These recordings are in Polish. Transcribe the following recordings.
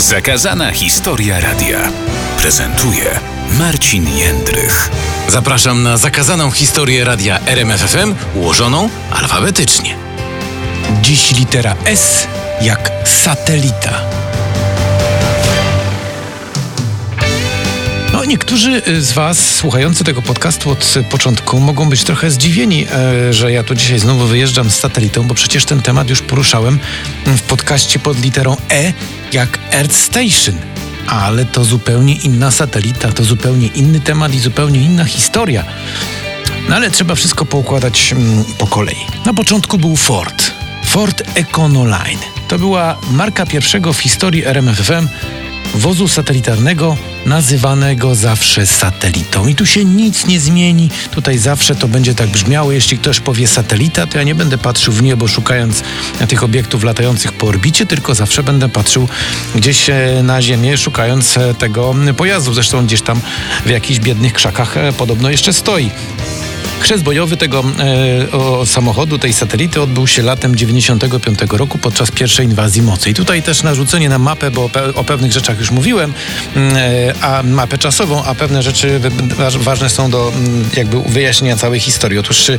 Zakazana historia radia prezentuje Marcin Jędrych. Zapraszam na zakazaną historię radia RMFFM ułożoną alfabetycznie. Dziś litera S jak satelita. No, niektórzy z Was słuchający tego podcastu od początku mogą być trochę zdziwieni, e, że ja tu dzisiaj znowu wyjeżdżam z satelitą, bo przecież ten temat już poruszałem w podcaście pod literą E jak Earth Station. Ale to zupełnie inna satelita, to zupełnie inny temat i zupełnie inna historia. No ale trzeba wszystko poukładać mm, po kolei. Na początku był Ford. Ford Econoline. To była marka pierwszego w historii RMFFM wozu satelitarnego nazywanego zawsze satelitą. I tu się nic nie zmieni. Tutaj zawsze to będzie tak brzmiało. Jeśli ktoś powie satelita, to ja nie będę patrzył w niebo szukając tych obiektów latających po orbicie, tylko zawsze będę patrzył gdzieś e, na Ziemię, szukając e, tego pojazdu. Zresztą gdzieś tam w jakichś biednych krzakach e, podobno jeszcze stoi. Chrzest bojowy tego e, samochodu, tej satelity odbył się latem 95 roku podczas pierwszej inwazji mocy. I tutaj też narzucenie na mapę, bo pe o pewnych rzeczach już mówiłem, mm, e, a mapę czasową, a pewne rzeczy ważne są do mm, jakby wyjaśnienia całej historii. Otóż e,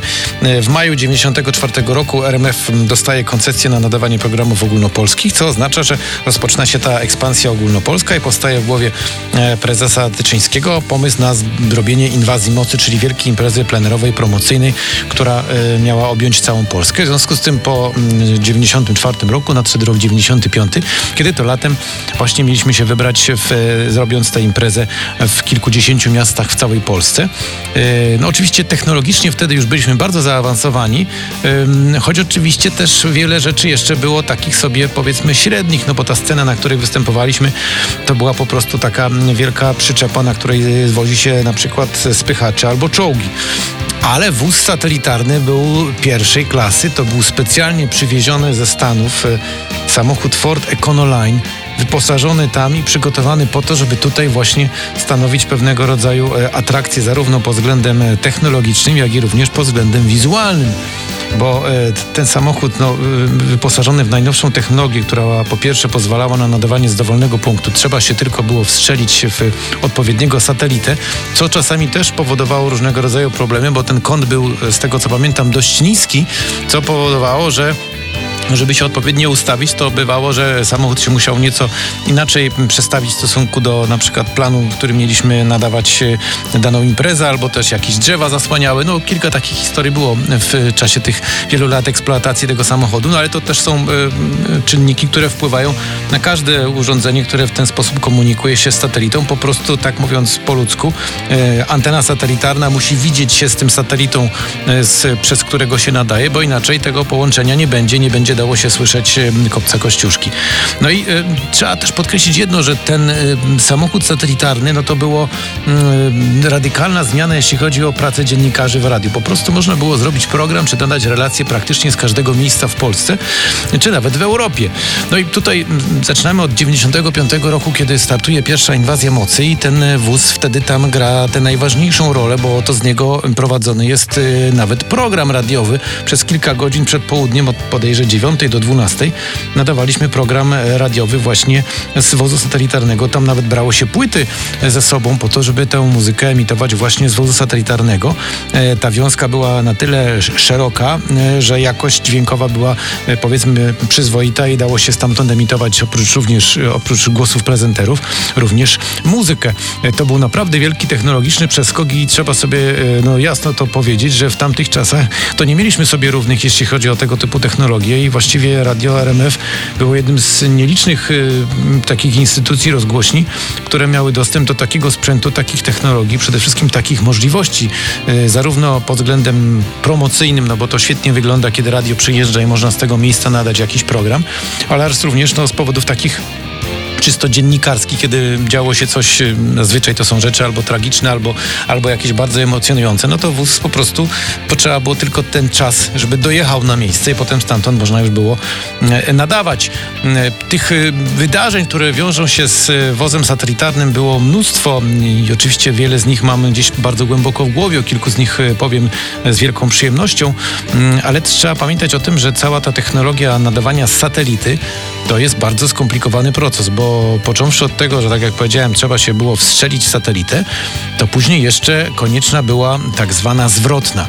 w maju 94 roku RMF dostaje koncesję na nadawanie programów ogólnopolskich, co oznacza, że rozpoczyna się ta ekspansja ogólnopolska i powstaje w głowie e, prezesa Tyczyńskiego pomysł na zrobienie inwazji mocy, czyli wielkiej imprezy plenerowej promocyjnej, która e, miała objąć całą Polskę. W związku z tym po 94 mm, roku nadszedł rok 95, kiedy to latem właśnie mieliśmy się wybrać, w, e, zrobiąc tę imprezę w kilkudziesięciu miastach w całej Polsce. E, no oczywiście technologicznie wtedy już byliśmy bardzo zaawansowani, choć oczywiście też wiele rzeczy jeszcze było takich sobie powiedzmy średnich, no bo ta scena, na której występowaliśmy, to była po prostu taka wielka przyczepa, na której wozi się na przykład spychacze albo czołgi. Ale wóz satelitarny był pierwszej klasy. To był specjalnie przywieziony ze Stanów e, samochód Ford Econoline wyposażony tam i przygotowany po to, żeby tutaj właśnie stanowić pewnego rodzaju e, atrakcję zarówno pod względem e, technologicznym, jak i również pod względem wizualnym. Bo e, ten samochód no, wyposażony w najnowszą technologię, która po pierwsze pozwalała na nadawanie z dowolnego punktu, trzeba się tylko było wstrzelić w odpowiedniego satelitę, co czasami też powodowało różnego rodzaju problemy, bo ten kąt był z tego co pamiętam dość niski, co powodowało, że żeby się odpowiednio ustawić, to bywało, że samochód się musiał nieco inaczej przestawić w stosunku do na przykład planu, w którym mieliśmy nadawać e, daną imprezę, albo też jakieś drzewa zasłaniały. No kilka takich historii było w czasie tych wielu lat eksploatacji tego samochodu, no ale to też są y, czynniki, które wpływają na każde urządzenie, które w ten sposób komunikuje się z satelitą. Po prostu, tak mówiąc po ludzku, antena satelitarna musi widzieć się z tym satelitą, przez którego się nadaje, bo inaczej tego połączenia nie będzie, nie będzie dało się słyszeć kopca kościuszki. No i trzeba też podkreślić jedno, że ten samochód satelitarny, no to było radykalna zmiana, jeśli chodzi o pracę dziennikarzy w radiu. Po prostu można było zrobić program, czy dodać relacje praktycznie z każdego miejsca w Polsce, czy nawet w Europie. No i tutaj zaczynamy od 95 roku, kiedy startuje pierwsza inwazja mocy i ten wóz wtedy tam gra tę najważniejszą rolę, bo to z niego prowadzony jest nawet program radiowy przez kilka godzin przed południem od podejrzeć 9 do 12 nadawaliśmy program radiowy właśnie z wozu satelitarnego. Tam nawet brało się płyty ze sobą po to, żeby tę muzykę emitować właśnie z wozu satelitarnego. E, ta wiązka była na tyle szeroka, e, że jakość dźwiękowa była e, powiedzmy przyzwoita i dało się stamtąd emitować oprócz również oprócz głosów prezenterów również muzykę. To był naprawdę wielki technologiczny przeskok i trzeba sobie no jasno to powiedzieć, że w tamtych czasach to nie mieliśmy sobie równych, jeśli chodzi o tego typu technologie i właściwie radio RMF było jednym z nielicznych y, takich instytucji rozgłośni, które miały dostęp do takiego sprzętu, takich technologii, przede wszystkim takich możliwości, y, zarówno pod względem promocyjnym, no bo to świetnie wygląda, kiedy radio przyjeżdża i można z tego miejsca nadać jakiś program, ale również no, z powodów takich czysto dziennikarski, kiedy działo się coś, y, zazwyczaj to są rzeczy albo tragiczne, albo, albo jakieś bardzo emocjonujące, no to wóz po prostu potrzeba było tylko ten czas, żeby dojechał na miejsce i potem stamtąd można już było e, nadawać. E, tych y, wydarzeń, które wiążą się z wozem satelitarnym było mnóstwo i oczywiście wiele z nich mamy gdzieś bardzo głęboko w głowie, o kilku z nich powiem z wielką przyjemnością, mm, ale trzeba pamiętać o tym, że cała ta technologia nadawania z satelity to jest bardzo skomplikowany proces, bo począwszy od tego, że tak jak powiedziałem, trzeba się było wstrzelić w satelitę, to później jeszcze konieczna była tak zwana zwrotna.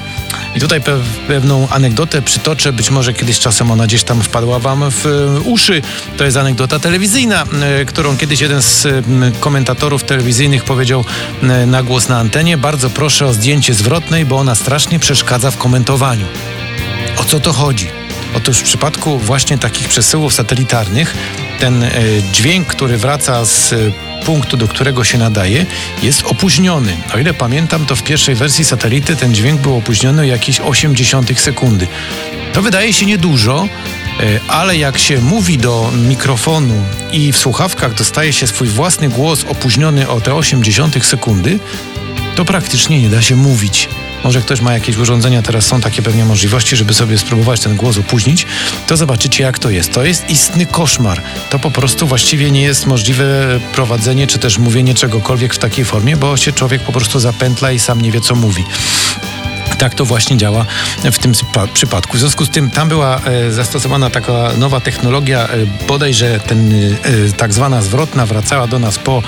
I tutaj pe pewną anegdotę przytoczę, być może kiedyś czasem ona gdzieś tam wpadła wam w e, uszy. To jest anegdota telewizyjna, e, którą kiedyś jeden z e, komentatorów telewizyjnych powiedział na głos na antenie. Bardzo proszę o zdjęcie zwrotnej, bo ona strasznie przeszkadza w komentowaniu. O co to chodzi? Otóż w przypadku właśnie takich przesyłów satelitarnych ten dźwięk, który wraca z punktu, do którego się nadaje, jest opóźniony. O ile pamiętam, to w pierwszej wersji satelity ten dźwięk był opóźniony jakieś 80 sekundy. To wydaje się niedużo, e, ale jak się mówi do mikrofonu i w słuchawkach dostaje się swój własny głos opóźniony o te 80 sekundy, to praktycznie nie da się mówić. Może ktoś ma jakieś urządzenia, teraz są takie pewnie możliwości, żeby sobie spróbować ten głos opóźnić, to zobaczycie jak to jest. To jest istny koszmar. To po prostu właściwie nie jest możliwe prowadzenie czy też mówienie czegokolwiek w takiej formie, bo się człowiek po prostu zapętla i sam nie wie co mówi tak to właśnie działa w tym przypadku. W związku z tym tam była e, zastosowana taka nowa technologia, e, bodajże ten e, tak zwana zwrotna wracała do nas po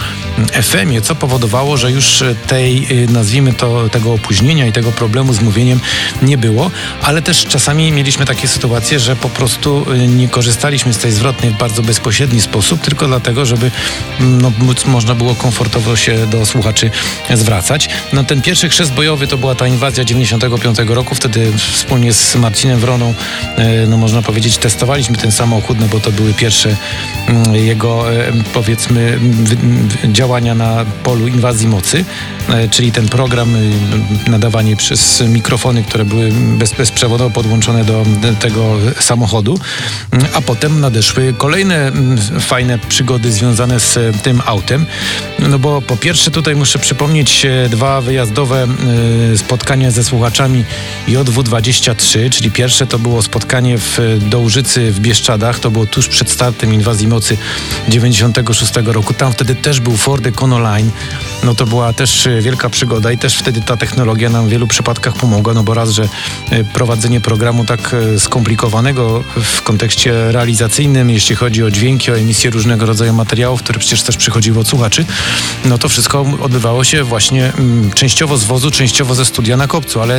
FM-ie, co powodowało, że już tej, nazwijmy to, tego opóźnienia i tego problemu z mówieniem nie było, ale też czasami mieliśmy takie sytuacje, że po prostu nie korzystaliśmy z tej zwrotnej w bardzo bezpośredni sposób, tylko dlatego, żeby no, można było komfortowo się do słuchaczy zwracać. No, ten pierwszy chrzest bojowy to była ta inwazja 90 1995 roku. Wtedy wspólnie z Marcinem Wroną, e, no można powiedzieć, testowaliśmy ten samochód, no bo to były pierwsze mm, jego, e, powiedzmy, działania na polu inwazji mocy, e, czyli ten program, nadawanie przez mikrofony, które były bez, bezprzewodowo podłączone do tego samochodu, mm, a potem nadeszły kolejne fajne przygody związane z tym autem, no bo po pierwsze tutaj muszę przypomnieć dwa wyjazdowe spotkania ze słuchaczami słuchaczami JW23, czyli pierwsze to było spotkanie w Dołżycy w Bieszczadach, to było tuż przed startem inwazji mocy 96 roku. Tam wtedy też był Ford Econoline, no to była też e, wielka przygoda i też wtedy ta technologia nam w wielu przypadkach pomogła, no bo raz, że e, prowadzenie programu tak e, skomplikowanego w kontekście realizacyjnym, jeśli chodzi o dźwięki, o emisję różnego rodzaju materiałów, które przecież też przychodziły od słuchaczy, no to wszystko odbywało się właśnie mm, częściowo z wozu, częściowo ze studia na kopcu, ale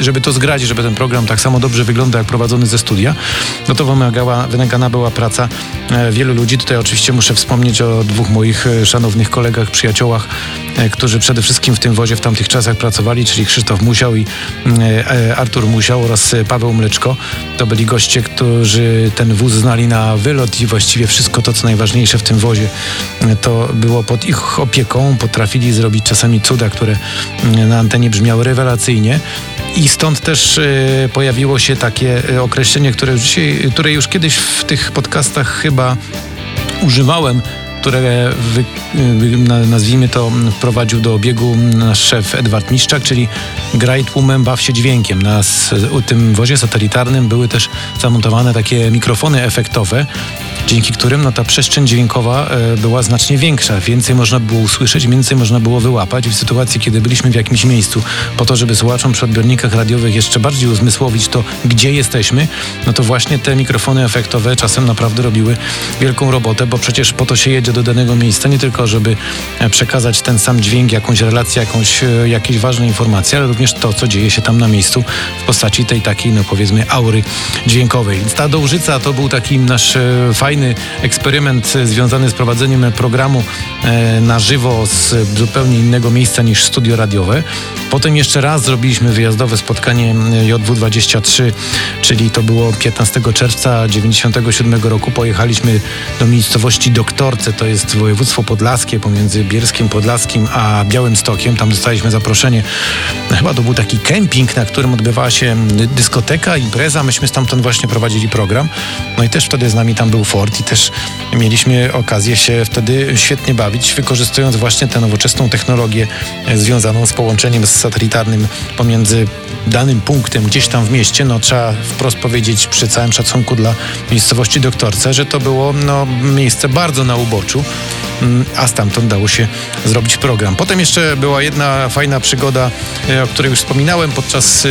żeby to zgrać, żeby ten program tak samo dobrze wyglądał jak prowadzony ze studia, no to wymagała, wymagana była praca e, wielu ludzi. Tutaj oczywiście muszę wspomnieć o dwóch moich e, szanownych kolegach, przyjaciołach, e, którzy przede wszystkim w tym wozie w tamtych czasach pracowali, czyli Krzysztof Musiał i Artur Musiał oraz Paweł Mleczko. To byli goście, którzy ten wóz znali na wylot i właściwie wszystko to, co najważniejsze w tym wozie, to było pod ich opieką. Potrafili zrobić czasami cuda, które na antenie brzmiały rewelacyjnie. I stąd też y, pojawiło się takie y, określenie, które, dzisiaj, które już kiedyś w tych podcastach chyba używałem, które wy, wy, nazwijmy to wprowadził do obiegu nasz szef Edward Miszczak, czyli Great Woman baw się dźwiękiem. Na tym wozie satelitarnym były też zamontowane takie mikrofony efektowe, dzięki którym no, ta przestrzeń dźwiękowa e, była znacznie większa. Więcej można było usłyszeć, więcej można było wyłapać. W sytuacji, kiedy byliśmy w jakimś miejscu, po to, żeby słuchaczom przy odbiornikach radiowych jeszcze bardziej uzmysłowić to, gdzie jesteśmy, no to właśnie te mikrofony efektowe czasem naprawdę robiły wielką robotę, bo przecież po to się jedzie do danego miejsca, nie tylko żeby e, przekazać ten sam dźwięk, jakąś relację, jakąś, e, jakieś ważne informacje, ale również to, co dzieje się tam na miejscu w postaci tej takiej, no powiedzmy, aury dźwiękowej. Ta Dołżyca to był taki nasz fajny fajny eksperyment związany z prowadzeniem programu e, na żywo z zupełnie innego miejsca niż studio radiowe. Potem jeszcze raz zrobiliśmy wyjazdowe spotkanie JW23, czyli to było 15 czerwca 97 roku. Pojechaliśmy do miejscowości Doktorce, to jest województwo podlaskie pomiędzy Bielskiem Podlaskim a Białymstokiem. Tam dostaliśmy zaproszenie. Chyba to był taki kemping, na którym odbywała się dyskoteka, impreza. Myśmy stamtąd właśnie prowadzili program. No i też wtedy z nami tam był Ford i też mieliśmy okazję się wtedy świetnie bawić, wykorzystując właśnie tę nowoczesną technologię e, związaną z połączeniem satelitarnym pomiędzy danym punktem gdzieś tam w mieście. No trzeba wprost powiedzieć przy całym szacunku dla miejscowości Doktorce, że to było no, miejsce bardzo na uboczu. Mm, a stamtąd dało się zrobić program. Potem jeszcze była jedna fajna przygoda, e, o której już wspominałem podczas e,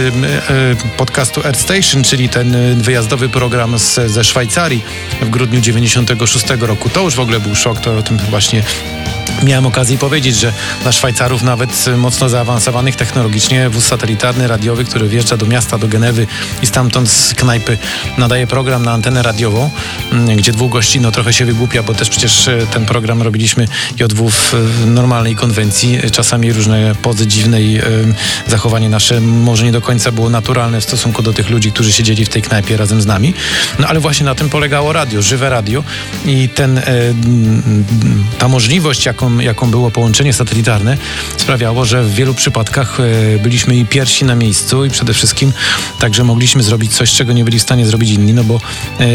podcastu Earth Station, czyli ten wyjazdowy program z, ze Szwajcarii w grudniu 96 roku. To już w ogóle był szok, to o tym właśnie Miałem okazję powiedzieć, że dla Szwajcarów nawet mocno zaawansowanych technologicznie wóz satelitarny, radiowy, który wjeżdża do miasta, do Genewy i stamtąd z knajpy nadaje program na antenę radiową, mm, gdzie dwóch gości no trochę się wygłupia, bo też przecież e, ten program robiliśmy JW w normalnej konwencji. Czasami różne pozy dziwne i zachowanie nasze może nie do końca było naturalne w stosunku do tych ludzi, którzy siedzieli w tej knajpie razem z nami. No ale właśnie na tym polegało radio, żywe radio i ten, ta możliwość, jaką jaką, było połączenie satelitarne, sprawiało, że w wielu przypadkach e, byliśmy i pierwsi na miejscu i przede wszystkim także mogliśmy zrobić coś, czego nie byli w stanie zrobić inni, no bo e,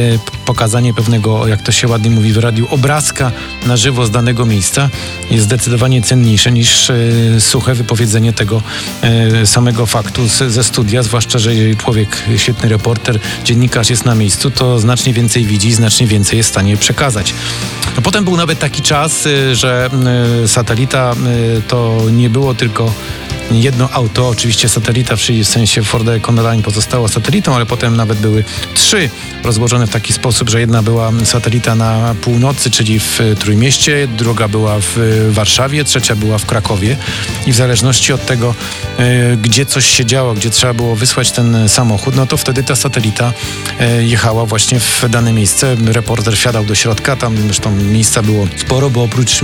pokazanie pewnego, jak to się ładnie mówi w radiu, obrazka na żywo z danego miejsca jest zdecydowanie cenniejsze niż e, suche wypowiedzenie tego samego faktu ze studia, zwłaszcza, że jeżeli człowiek, świetny reporter, dziennikarz jest na miejscu, to znacznie więcej widzi, znacznie więcej jest w stanie przekazać. No potem był nawet taki czas, że satelita y, to nie było tylko jedno auto, oczywiście satelita, w sensie Ford Econoline pozostało satelitą, ale potem nawet były trzy rozłożone w taki sposób, że jedna była satelita na północy, czyli w Trójmieście, druga była w Warszawie, trzecia była w Krakowie i w zależności od tego, e, gdzie coś się działo, gdzie trzeba było wysłać ten samochód, no to wtedy ta satelita e, jechała właśnie w dane miejsce. Reporter wsiadał do środka, tam zresztą miejsca było sporo, bo oprócz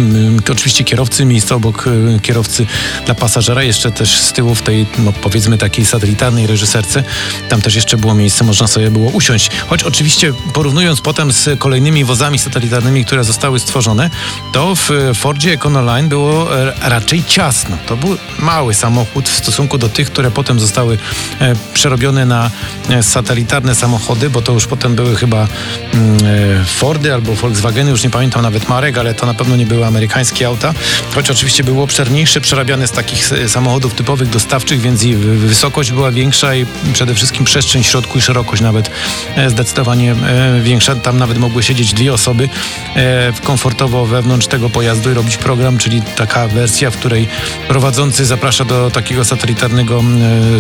oczywiście kierowcy, miejsca obok e, kierowcy dla pasażera jeszcze też z tyłu w tej, no powiedzmy takiej satelitarnej reżyserce, tam też jeszcze było miejsce, można sobie było usiąść. Choć oczywiście porównując potem z kolejnymi wozami satelitarnymi, które zostały stworzone, to w Fordzie Econoline było raczej ciasno. To był mały samochód w stosunku do tych, które potem zostały e, przerobione na e, satelitarne samochody, bo to już potem były chyba mm, e, Fordy albo Volkswageny, już nie pamiętam nawet marek, ale to na pewno nie były amerykańskie auta, choć oczywiście było obszerniejsze, przerabiane z takich samochodów samochodów typowych dostawczych, więc i wysokość była większa i przede wszystkim przestrzeń w środku i szerokość nawet e, zdecydowanie e, większa. Tam nawet mogły siedzieć dwie osoby e, komfortowo wewnątrz tego pojazdu i robić program, czyli taka wersja, w której prowadzący zaprasza do takiego satelitarnego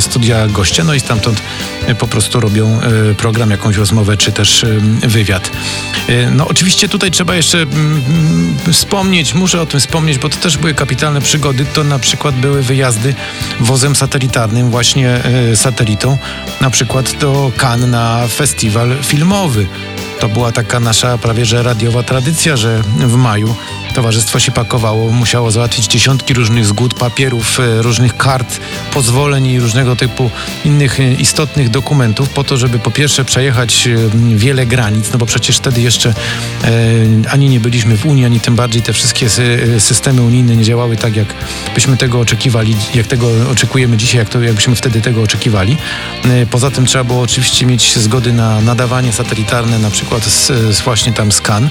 studia gościa, no i stamtąd po prostu robią program, jakąś rozmowę czy też wywiad. No oczywiście tutaj trzeba jeszcze wspomnieć, muszę o tym wspomnieć, bo to też były kapitalne przygody. To na przykład były wyjazdy wozem satelitarnym, właśnie e, satelitą, na przykład do Cannes na festiwal filmowy. To była taka nasza prawie że radiowa tradycja, że w maju towarzystwo się pakowało, musiało załatwić dziesiątki różnych zgód, papierów, e, różnych kart, pozwoleń i różnego typu innych e, istotnych dokumentów po to, żeby po pierwsze przejechać e, wiele granic, no bo przecież wtedy jeszcze ani nie byliśmy w Unii, ani tym bardziej te wszystkie systemy unijne nie działały tak, jak byśmy tego oczekiwali, jak tego oczekujemy dzisiaj, jak to, jakbyśmy wtedy tego oczekiwali. Poza tym trzeba było oczywiście mieć zgody na nadawanie satelitarne, na przykład z, z właśnie tam skan.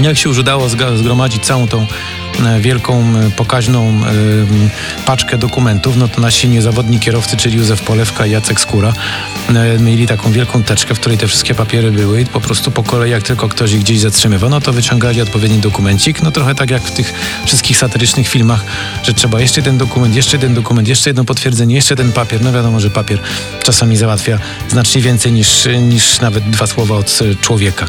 Jak się już udało zgromadzić całą tą wielką, e, pokaźną e, paczkę dokumentów, no to nasi niezawodni kierowcy, czyli Józef Polewka i Jacek Skóra, mieli taką wielką teczkę, w której te wszystkie papiery były i po prostu po kolei, jak tylko ktoś ich gdzieś zatrzymywał, no to wyciągali odpowiedni dokumencik, no trochę tak jak w tych wszystkich satyrycznych filmach, że trzeba jeszcze jeden dokument, jeszcze jeden dokument, jeszcze jedno potwierdzenie, jeszcze ten papier, no wiadomo, że papier czasami załatwia znacznie więcej niż, niż nawet dwa słowa od człowieka.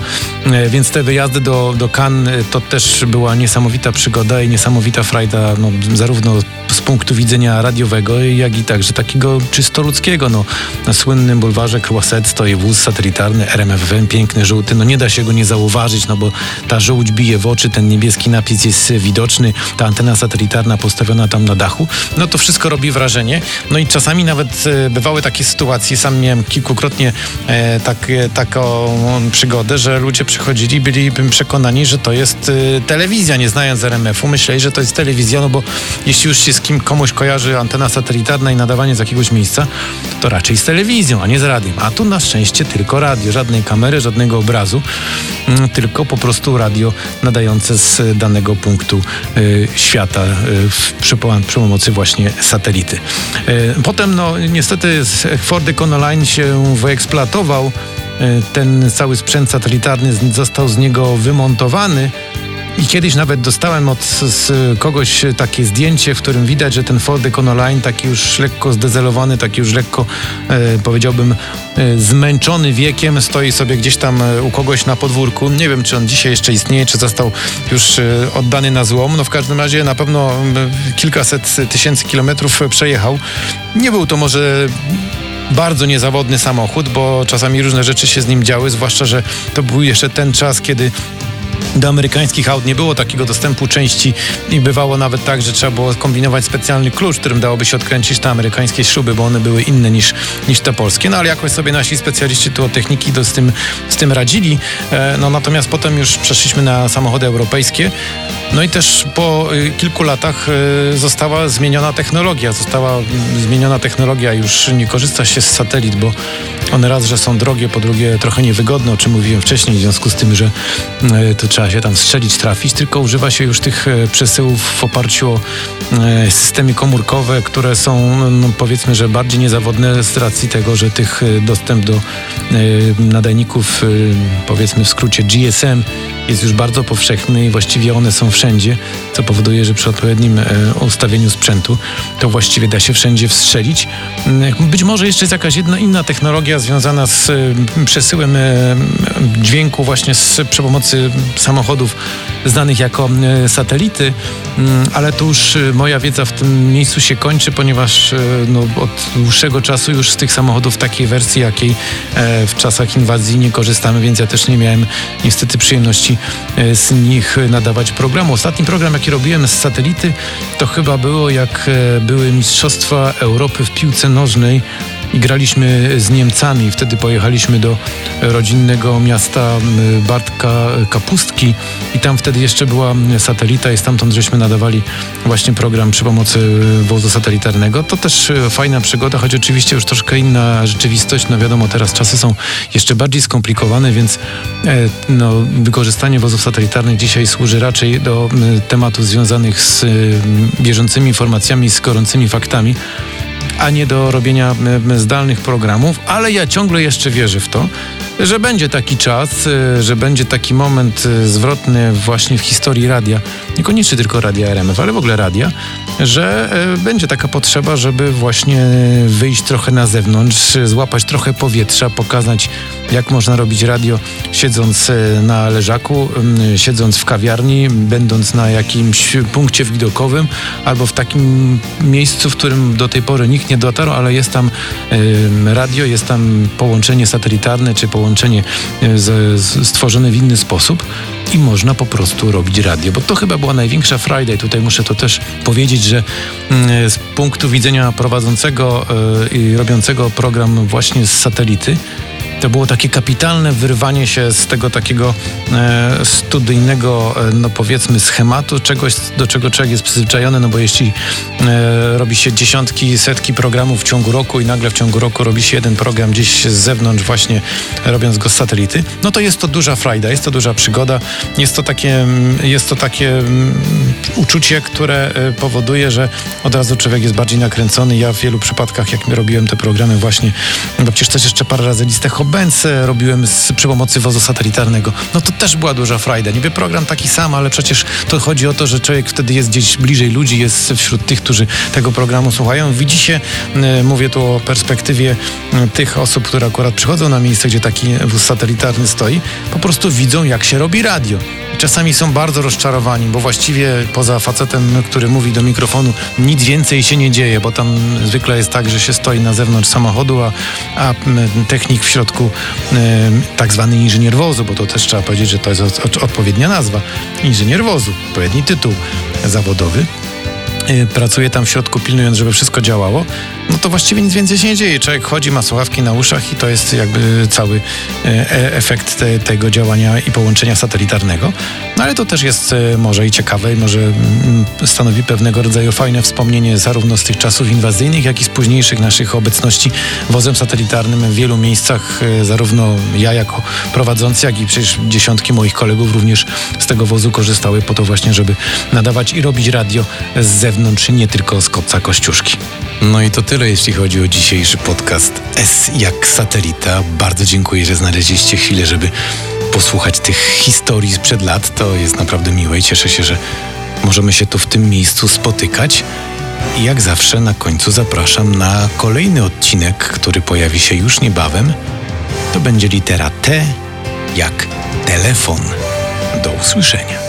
Więc te wyjazdy do, do Cannes to też była niesamowita przygoda i niesamowita frajda, no, zarówno z punktu widzenia radiowego, jak i także takiego czysto ludzkiego. No, na słynnym bulwarze Croisset stoi wóz satelitarny RMFWM, piękny, żółty. No nie da się go nie zauważyć, no bo ta żółć bije w oczy, ten niebieski napis jest widoczny, ta antena satelitarna postawiona tam na dachu. No to wszystko robi wrażenie. No i czasami nawet e, bywały takie sytuacje, sam miałem kilkukrotnie e, tak, taką przygodę, że ludzie przychodzili, byli przekonani, że to jest e, telewizja, nie znając RMF-u myśleli, że to jest telewizja, no bo jeśli już się z kim komuś kojarzy antena satelitarna i nadawanie z jakiegoś miejsca, to raczej z telewizją, a nie z radiem. A tu na szczęście tylko radio, żadnej kamery, żadnego obrazu, mm, tylko po prostu radio nadające z danego punktu y, świata y, przy, pomocy właśnie satelity. Y, potem, no niestety Ford Econoline się wyeksploatował, ten cały sprzęt satelitarny został z niego wymontowany I kiedyś nawet dostałem od z kogoś takie zdjęcie, w którym widać, że ten Ford Econoline taki już lekko zdezelowany, taki już lekko e, powiedziałbym e, zmęczony wiekiem, stoi sobie gdzieś tam e, u kogoś na podwórku. Nie wiem, czy on dzisiaj jeszcze istnieje, czy został już e, oddany na złom. No w każdym razie na pewno kilkaset tysięcy kilometrów przejechał. Nie był to może bardzo niezawodny samochód, bo czasami różne rzeczy się z nim działy, zwłaszcza, że to był jeszcze ten czas, kiedy do amerykańskich aut nie było takiego dostępu części i bywało nawet tak, że trzeba było kombinować specjalny klucz, którym dałoby się odkręcić te amerykańskie śruby, bo one były inne niż, niż te polskie. No ale jakoś sobie nasi specjaliści tu od techniki do, z, tym, z tym radzili. E, no natomiast potem już przeszliśmy na samochody europejskie. No i też po y, kilku latach y, została zmieniona technologia. Została mm, zmieniona technologia, już nie korzysta się z satelit, bo one raz, że są drogie, po drugie trochę niewygodne, o czym mówiłem wcześniej, w związku z tym, że y, to trzeba się tam strzelić, trafić, tylko używa się już tych przesyłów w oparciu o systemy komórkowe, które są no, powiedzmy, że bardziej niezawodne z racji tego, że tych dostęp do nadajników, powiedzmy w skrócie GSM, jest już bardzo powszechny i właściwie one są wszędzie, co powoduje, że przy odpowiednim e, ustawieniu sprzętu to właściwie da się wszędzie wstrzelić. Być może jeszcze jest jakaś jedna inna technologia związana z e, przesyłem e, dźwięku właśnie z, przy pomocy samochodów znanych jako satelity, mm, ale tu już moja wiedza w tym miejscu się kończy, ponieważ no, od dłuższego czasu już z tych samochodów takiej wersji, jakiej w czasach inwazji nie korzystamy, więc ja też nie miałem niestety przyjemności z nich nadawać programu. Ostatni program, jaki robiłem z satelity, to chyba było jak e, były Mistrzostwa Europy w piłce nożnej i graliśmy z Niemcami. Wtedy pojechaliśmy do rodzinnego miasta Bartka Kapustki i tam wtedy jeszcze była satelita i stamtąd żeśmy nadawali właśnie program przy pomocy wozu satelitarnego. To też e, fajna przygoda, choć oczywiście już troszkę inna rzeczywistość. No wiadomo, teraz czasy są jeszcze bardziej skomplikowane, więc e, no, wykorzystanie wozów satelitarnych dzisiaj służy raczej do tematów związanych z bieżącymi informacjami, z gorącymi faktami a nie do robienia zdalnych programów, ale ja ciągle jeszcze wierzę w to, że będzie taki czas, y, że będzie taki moment y, zwrotny właśnie w historii radia, niekoniecznie tylko radia RMF, ale w ogóle radia, że y, będzie taka potrzeba, żeby właśnie wyjść trochę na zewnątrz, złapać trochę powietrza, pokazać jak można robić radio siedząc na leżaku, siedząc w kawiarni, będąc na jakimś punkcie widokowym albo w takim miejscu, w którym do tej pory nikt nie dotarł, ale jest tam radio, jest tam połączenie satelitarne czy połączenie połączenie e, stworzone w inny sposób i można po prostu robić radio, bo to chyba była największa Friday. Tutaj muszę to też powiedzieć, że mm, z punktu widzenia prowadzącego e, i robiącego program właśnie z satelity, to było takie kapitalne wyrwanie się z tego takiego e, studyjnego, e, no powiedzmy, schematu, czegoś, do czego człowiek jest przyzwyczajony, no bo jeśli e, robi się dziesiątki, setki programów w ciągu roku i nagle w ciągu roku robi się jeden program gdzieś z zewnątrz, właśnie robiąc go z satelity, no to jest to duża frajda, jest to duża przygoda, jest to takie, jest to takie um, uczucie, które e, powoduje, że od razu człowiek jest bardziej nakręcony. Ja w wielu przypadkach, jak robiłem te programy właśnie, bo przecież też jeszcze parę razy listę Benz robiłem z, przy pomocy wozu satelitarnego. No to też była duża frajda. Niby program taki sam, ale przecież to chodzi o to, że człowiek wtedy jest gdzieś bliżej ludzi, jest wśród tych, którzy tego programu słuchają. Widzi się, e, mówię tu o perspektywie e, tych osób, które akurat przychodzą na miejsce, gdzie taki wóz satelitarny stoi, po prostu widzą, jak się robi radio. Czasami są bardzo rozczarowani, bo właściwie poza facetem, który mówi do mikrofonu, nic więcej się nie dzieje, bo tam zwykle jest tak, że się stoi na zewnątrz samochodu, a, a technik w środku, tak zwany inżynier wozu, bo to też trzeba powiedzieć, że to jest odpowiednia nazwa. Inżynier wozu, odpowiedni tytuł zawodowy. Y, pracuje tam w środku, pilnując, żeby wszystko działało, no to właściwie nic więcej się nie dzieje. Człowiek chodzi, ma słuchawki na uszach i to jest jakby cały y, e efekt te, tego działania i połączenia satelitarnego. No ale to też jest y, może i ciekawe i może mm, stanowi pewnego rodzaju fajne wspomnienie zarówno z tych czasów inwazyjnych, jak i z późniejszych naszych obecności wozem satelitarnym w wielu miejscach. Zarówno ja jako prowadzący, jak i przecież dziesiątki moich kolegów również z tego wozu korzystały po to właśnie, żeby nadawać i robić radio z zewnątrz, nie tylko z kopca Kościuszki. No i to tyle, jeśli chodzi o dzisiejszy podcast S jak satelita. Bardzo dziękuję, że znaleźliście chwilę, żeby posłuchać tych historii sprzed lat. To jest naprawdę miłe i cieszę się, że możemy się tu w tym miejscu spotykać. I jak zawsze na końcu zapraszam na kolejny odcinek, który pojawi się już niebawem. To będzie litera T jak telefon. Do usłyszenia.